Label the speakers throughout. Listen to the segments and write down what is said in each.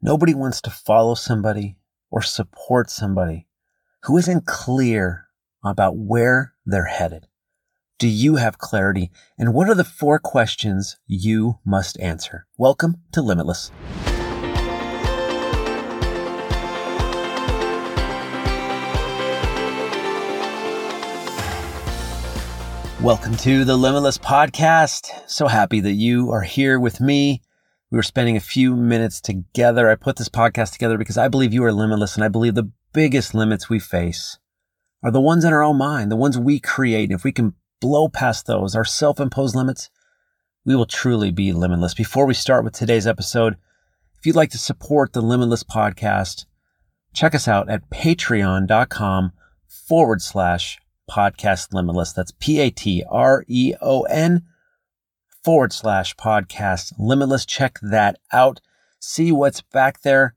Speaker 1: Nobody wants to follow somebody or support somebody who isn't clear about where they're headed. Do you have clarity? And what are the four questions you must answer? Welcome to Limitless. Welcome to the Limitless Podcast. So happy that you are here with me. We were spending a few minutes together. I put this podcast together because I believe you are limitless and I believe the biggest limits we face are the ones in our own mind, the ones we create. And if we can blow past those, our self-imposed limits, we will truly be limitless. Before we start with today's episode, if you'd like to support the Limitless podcast, check us out at patreon.com forward slash podcast limitless. That's P A T R E O N forward slash podcast limitless. Check that out. See what's back there.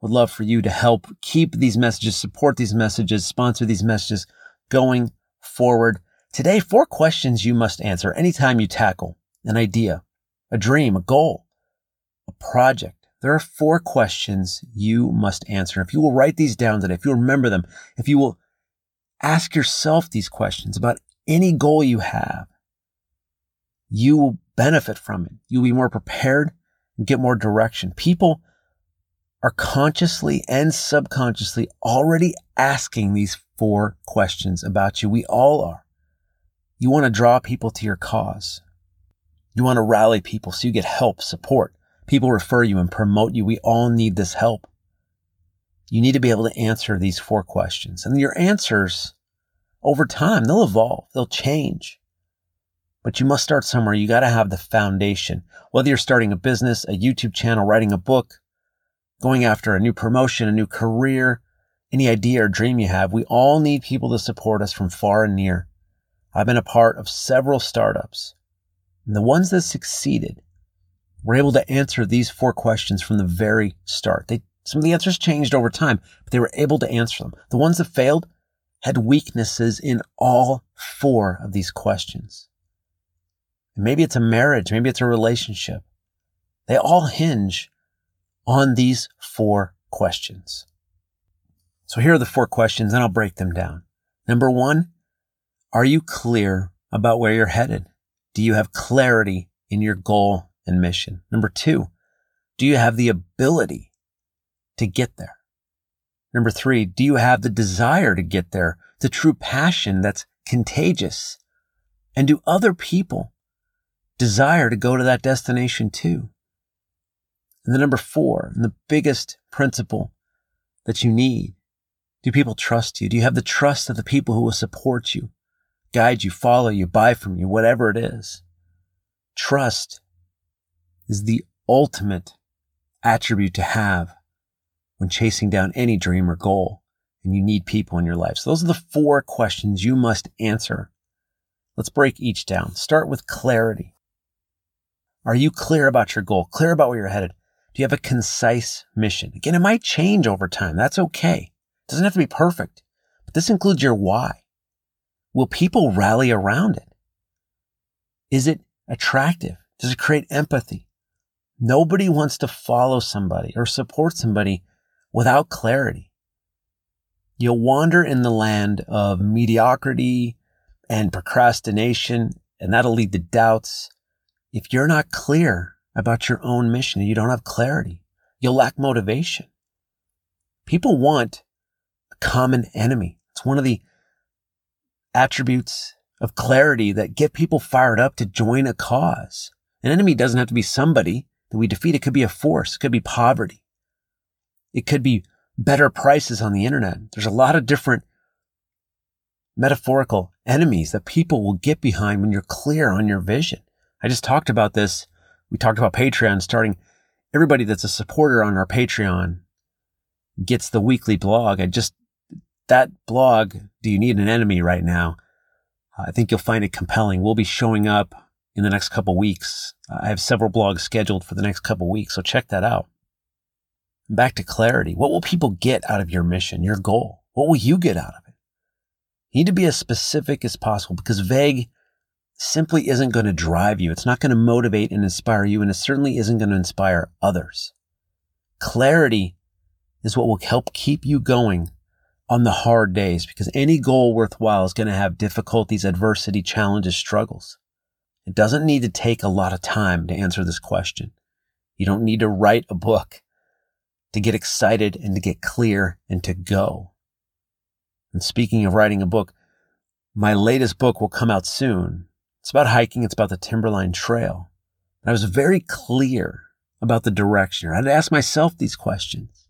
Speaker 1: Would love for you to help keep these messages, support these messages, sponsor these messages going forward. Today, four questions you must answer anytime you tackle an idea, a dream, a goal, a project. There are four questions you must answer. If you will write these down today, if you remember them, if you will ask yourself these questions about any goal you have, you will benefit from it. You'll be more prepared and get more direction. People are consciously and subconsciously already asking these four questions about you. We all are. You want to draw people to your cause. You want to rally people so you get help, support. People refer you and promote you. We all need this help. You need to be able to answer these four questions. And your answers over time, they'll evolve, they'll change. But you must start somewhere. You got to have the foundation. Whether you're starting a business, a YouTube channel, writing a book, going after a new promotion, a new career, any idea or dream you have, we all need people to support us from far and near. I've been a part of several startups, and the ones that succeeded were able to answer these four questions from the very start. They, some of the answers changed over time, but they were able to answer them. The ones that failed had weaknesses in all four of these questions. Maybe it's a marriage. Maybe it's a relationship. They all hinge on these four questions. So here are the four questions and I'll break them down. Number one, are you clear about where you're headed? Do you have clarity in your goal and mission? Number two, do you have the ability to get there? Number three, do you have the desire to get there? The true passion that's contagious? And do other people desire to go to that destination too. And the number four, and the biggest principle that you need. Do people trust you? Do you have the trust of the people who will support you, guide you, follow you, buy from you, whatever it is? Trust is the ultimate attribute to have when chasing down any dream or goal and you need people in your life. So those are the four questions you must answer. Let's break each down. Start with clarity. Are you clear about your goal? Clear about where you're headed? Do you have a concise mission? Again, it might change over time. That's okay. It doesn't have to be perfect, but this includes your why. Will people rally around it? Is it attractive? Does it create empathy? Nobody wants to follow somebody or support somebody without clarity. You'll wander in the land of mediocrity and procrastination, and that'll lead to doubts if you're not clear about your own mission and you don't have clarity, you'll lack motivation. People want a common enemy. It's one of the attributes of clarity that get people fired up to join a cause. An enemy doesn't have to be somebody that we defeat. It could be a force. It could be poverty. It could be better prices on the internet. There's a lot of different metaphorical enemies that people will get behind when you're clear on your vision. I just talked about this. We talked about Patreon starting. Everybody that's a supporter on our Patreon gets the weekly blog. I just, that blog, Do You Need an Enemy right now? Uh, I think you'll find it compelling. We'll be showing up in the next couple weeks. I have several blogs scheduled for the next couple weeks, so check that out. Back to clarity. What will people get out of your mission, your goal? What will you get out of it? You need to be as specific as possible because vague simply isn't going to drive you. It's not going to motivate and inspire you, and it certainly isn't going to inspire others. Clarity is what will help keep you going on the hard days because any goal worthwhile is going to have difficulties, adversity, challenges, struggles. It doesn't need to take a lot of time to answer this question. You don't need to write a book to get excited and to get clear and to go. And speaking of writing a book, my latest book will come out soon. It's about hiking. It's about the Timberline Trail. And I was very clear about the direction. I had to ask myself these questions.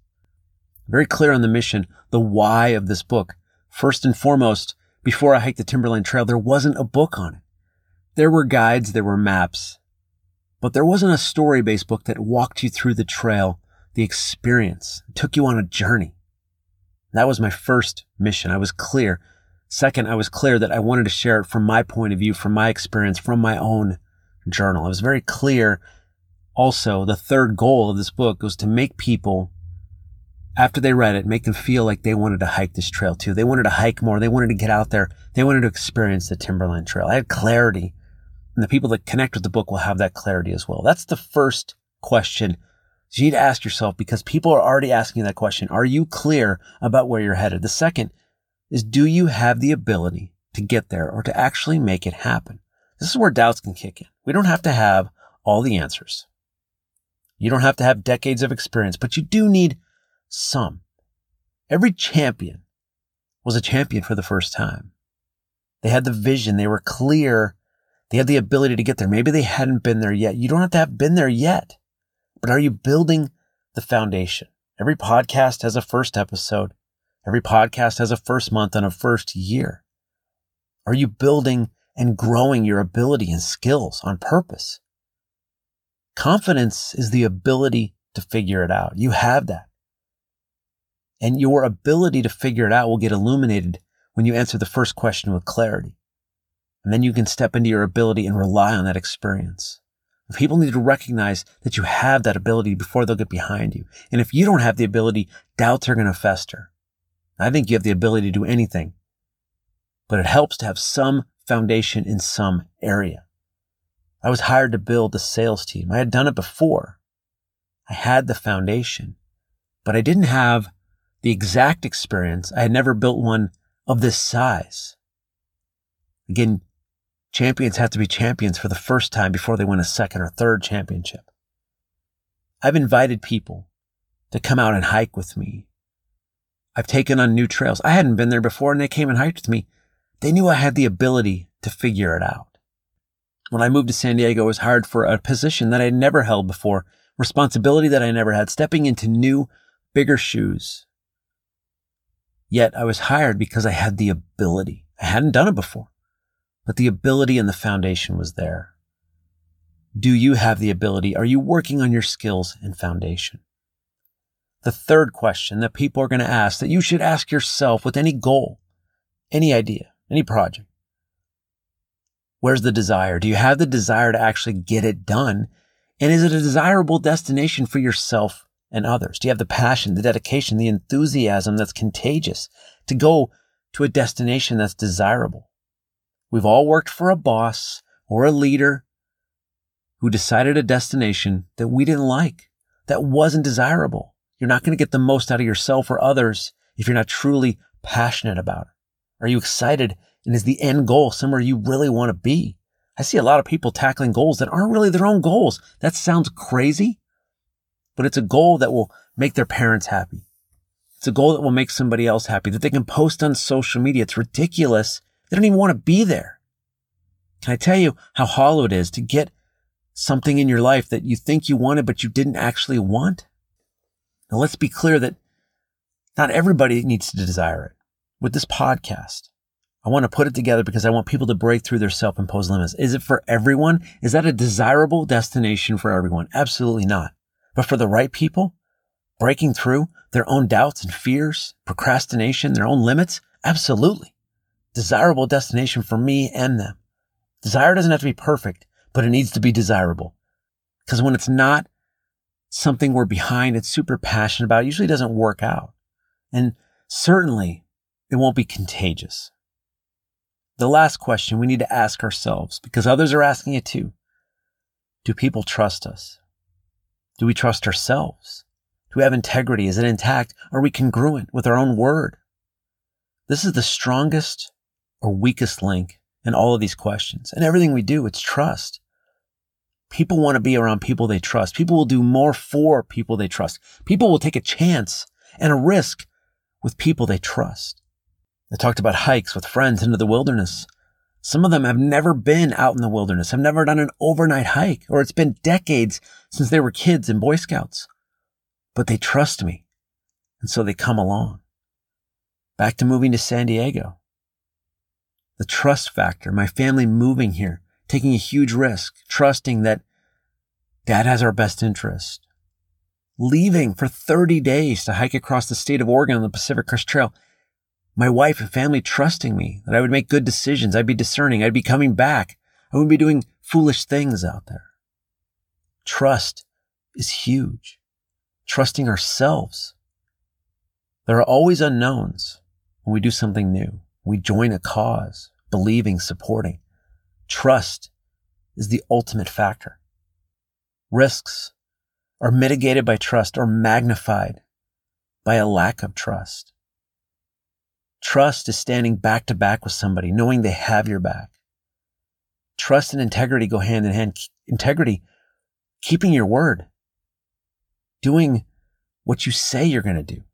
Speaker 1: Very clear on the mission, the why of this book. First and foremost, before I hiked the Timberline Trail, there wasn't a book on it. There were guides, there were maps, but there wasn't a story based book that walked you through the trail, the experience, took you on a journey. That was my first mission. I was clear. Second, I was clear that I wanted to share it from my point of view, from my experience, from my own journal. I was very clear. Also, the third goal of this book was to make people, after they read it, make them feel like they wanted to hike this trail too. They wanted to hike more. They wanted to get out there. They wanted to experience the Timberline Trail. I had clarity and the people that connect with the book will have that clarity as well. That's the first question you need to ask yourself because people are already asking that question. Are you clear about where you're headed? The second is do you have the ability to get there or to actually make it happen? This is where doubts can kick in. We don't have to have all the answers. You don't have to have decades of experience, but you do need some. Every champion was a champion for the first time. They had the vision. They were clear they had the ability to get there. Maybe they hadn't been there yet. You don't have to have been there yet, but are you building the foundation? Every podcast has a first episode. Every podcast has a first month and a first year. Are you building and growing your ability and skills on purpose? Confidence is the ability to figure it out. You have that. And your ability to figure it out will get illuminated when you answer the first question with clarity. And then you can step into your ability and rely on that experience. People need to recognize that you have that ability before they'll get behind you. And if you don't have the ability, doubts are going to fester. I think you have the ability to do anything, but it helps to have some foundation in some area. I was hired to build a sales team. I had done it before. I had the foundation, but I didn't have the exact experience. I had never built one of this size. Again, Champions have to be champions for the first time before they win a second or third championship. I've invited people to come out and hike with me. I've taken on new trails. I hadn't been there before and they came and hiked with me. They knew I had the ability to figure it out. When I moved to San Diego, I was hired for a position that I had never held before, responsibility that I never had, stepping into new, bigger shoes. Yet I was hired because I had the ability. I hadn't done it before but the ability and the foundation was there. Do you have the ability? Are you working on your skills and foundation? The third question that people are going to ask that you should ask yourself with any goal, any idea, any project. Where's the desire? Do you have the desire to actually get it done? And is it a desirable destination for yourself and others? Do you have the passion, the dedication, the enthusiasm that's contagious to go to a destination that's desirable? We've all worked for a boss or a leader who decided a destination that we didn't like, that wasn't desirable. You're not going to get the most out of yourself or others if you're not truly passionate about it. Are you excited? And is the end goal somewhere you really want to be? I see a lot of people tackling goals that aren't really their own goals. That sounds crazy, but it's a goal that will make their parents happy. It's a goal that will make somebody else happy that they can post on social media. It's ridiculous they don't even want to be there. Can I tell you how hollow it is to get something in your life that you think you wanted, but you didn't actually want? Now let's be clear that not everybody needs to desire it. With this podcast, I want to put it together because I want people to break through their self-imposed limits. Is it for everyone? Is that a desirable destination for everyone? Absolutely not. But for the right people, breaking through their own doubts and fears, procrastination, their own limits, absolutely desirable destination for me and them. Desire doesn't have to be perfect, but it needs to be desirable. Because when it's not something we're behind, it's super passionate about, it usually doesn't work out. And certainly it won't be contagious. The last question we need to ask ourselves, because others are asking it too. Do people trust us? Do we trust ourselves? Do we have integrity? Is it intact? Are we congruent with our own word? This is the strongest or weakest link in all of these questions. And everything we do, it's trust. People want to be around people they trust. People will do more for people they trust. People will take a chance and a risk with people they trust. I talked about hikes with friends into the wilderness. Some of them have never been out in the wilderness, have never done an overnight hike, or it's been decades since they were kids in Boy Scouts. But they trust me. And so they come along back to moving to San Diego. The trust factor, my family moving here, taking a huge risk, trusting that dad has our best interest. Leaving for 30 days to hike across the state of Oregon on the Pacific Crest Trail. My wife and family trusting me that I would make good decisions. I'd be discerning. I'd be coming back. I wouldn't be doing foolish things out there. Trust is huge. Trusting ourselves. There are always unknowns when we do something new, we join a cause, believing, supporting. Trust is the ultimate factor. Risks are mitigated by trust or magnified by a lack of trust. Trust is standing back to back with somebody, knowing they have your back. Trust and integrity go hand in hand. Integrity, keeping your word, doing what you say you're going to do.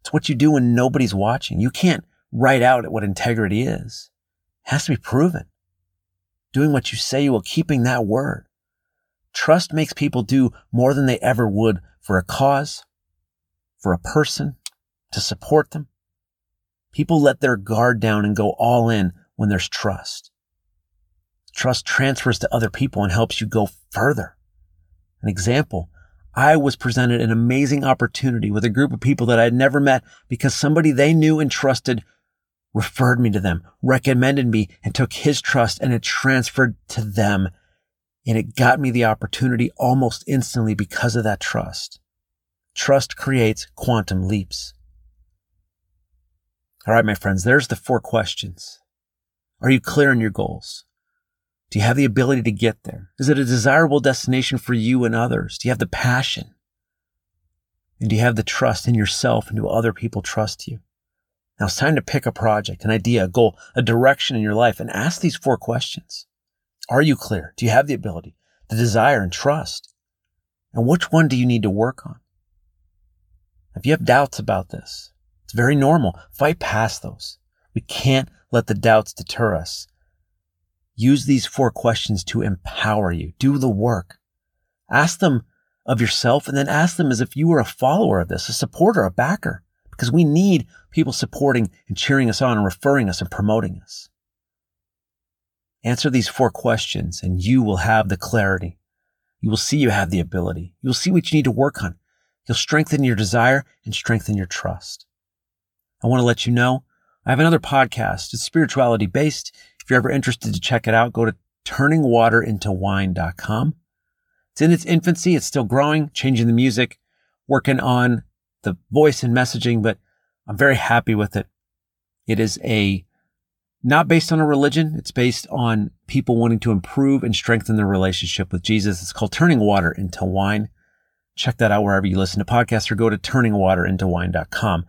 Speaker 1: It's what you do when nobody's watching. You can't write out what integrity is. It has to be proven. Doing what you say while keeping that word. Trust makes people do more than they ever would for a cause, for a person, to support them. People let their guard down and go all in when there's trust. Trust transfers to other people and helps you go further. An example, I was presented an amazing opportunity with a group of people that I had never met because somebody they knew and trusted referred me to them, recommended me and took his trust and it transferred to them. And it got me the opportunity almost instantly because of that trust. Trust creates quantum leaps. All right, my friends, there's the four questions. Are you clear on your goals? Do you have the ability to get there? Is it a desirable destination for you and others? Do you have the passion? And do you have the trust in yourself and do other people trust you? Now it's time to pick a project, an idea, a goal, a direction in your life and ask these four questions. Are you clear? Do you have the ability, the desire and trust? And which one do you need to work on? If you have doubts about this, it's very normal. Fight past those. We can't let the doubts deter us. Use these four questions to empower you. Do the work. Ask them of yourself and then ask them as if you were a follower of this, a supporter, a backer, because we need people supporting and cheering us on and referring us and promoting us. Answer these four questions and you will have the clarity. You will see you have the ability. You will see what you need to work on. You'll strengthen your desire and strengthen your trust. I want to let you know I have another podcast. It's spirituality based. If you're ever interested to check it out, go to turningwaterinTowine.com. It's in its infancy. It's still growing, changing the music, working on the voice and messaging, but I'm very happy with it. It is a not based on a religion. It's based on people wanting to improve and strengthen their relationship with Jesus. It's called Turning Water into Wine. Check that out wherever you listen to podcasts or go to turningwaterinTowine.com.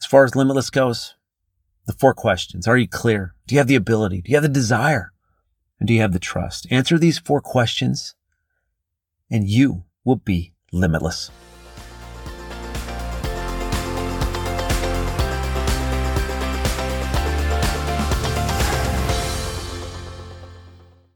Speaker 1: As far as Limitless goes, the four questions. Are you clear? Do you have the ability? Do you have the desire? And do you have the trust? Answer these four questions and you will be limitless.